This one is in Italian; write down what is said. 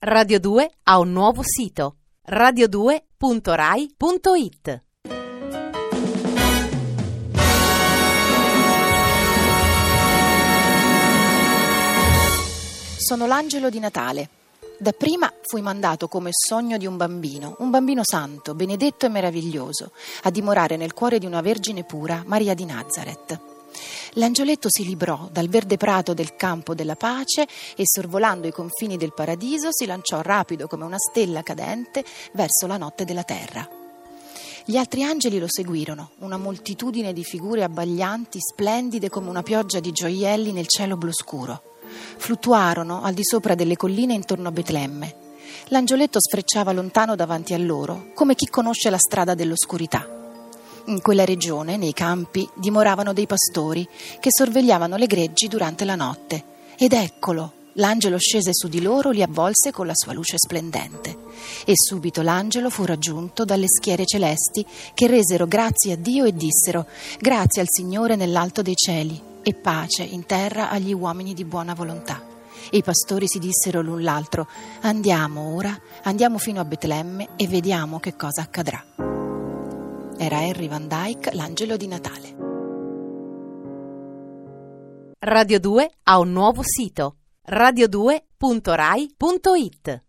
Radio 2 ha un nuovo sito radio2.rai.it. Sono l'angelo di Natale. Dapprima fui mandato come sogno di un bambino, un bambino santo, benedetto e meraviglioso, a dimorare nel cuore di una Vergine pura, Maria di Nazareth. L'angioletto si librò dal verde prato del campo della pace e sorvolando i confini del paradiso si lanciò rapido come una stella cadente verso la notte della terra. Gli altri angeli lo seguirono, una moltitudine di figure abbaglianti, splendide come una pioggia di gioielli nel cielo blu scuro. Fluttuarono al di sopra delle colline intorno a Betlemme. L'angioletto sfrecciava lontano davanti a loro, come chi conosce la strada dell'oscurità. In quella regione, nei campi, dimoravano dei pastori che sorvegliavano le greggi durante la notte. Ed eccolo, l'angelo scese su di loro, li avvolse con la sua luce splendente. E subito l'angelo fu raggiunto dalle schiere celesti che resero grazie a Dio e dissero: Grazie al Signore nell'alto dei cieli e pace in terra agli uomini di buona volontà. E i pastori si dissero l'un l'altro: Andiamo ora, andiamo fino a Betlemme e vediamo che cosa accadrà. Era Harry Van Dyke, l'angelo di Natale. Radio 2 ha un nuovo sito radio2.rai.it.